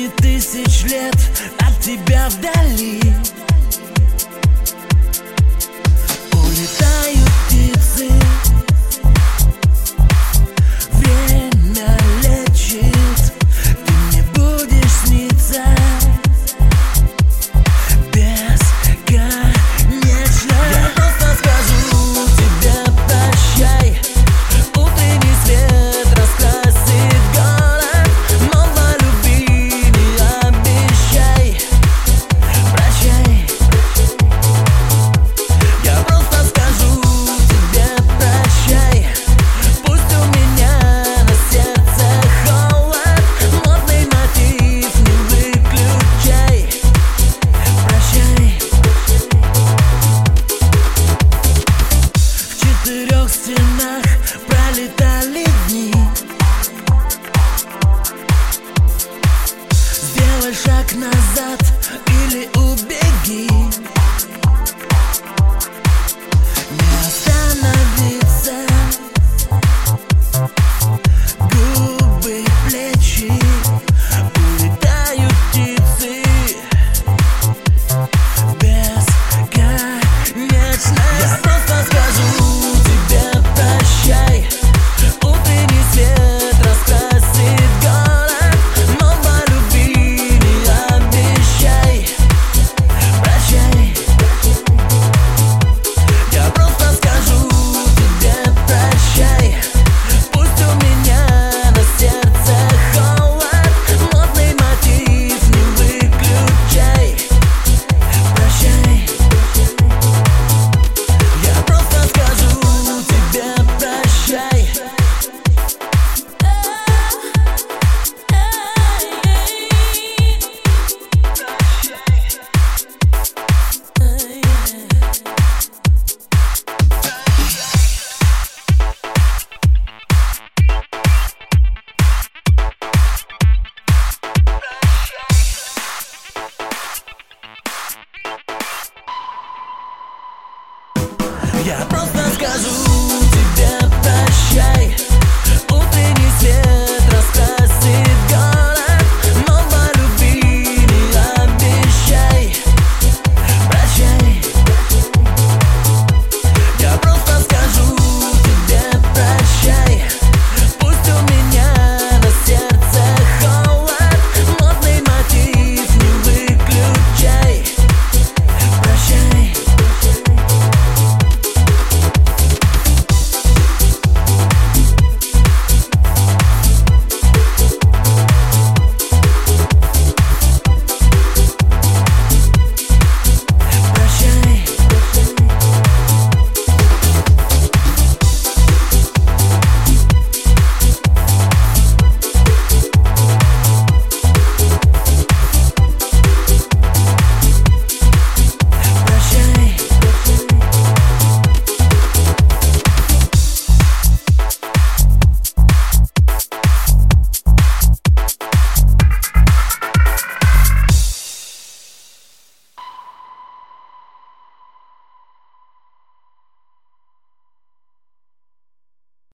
сотни тысяч лет от тебя вдали. назад или убеги.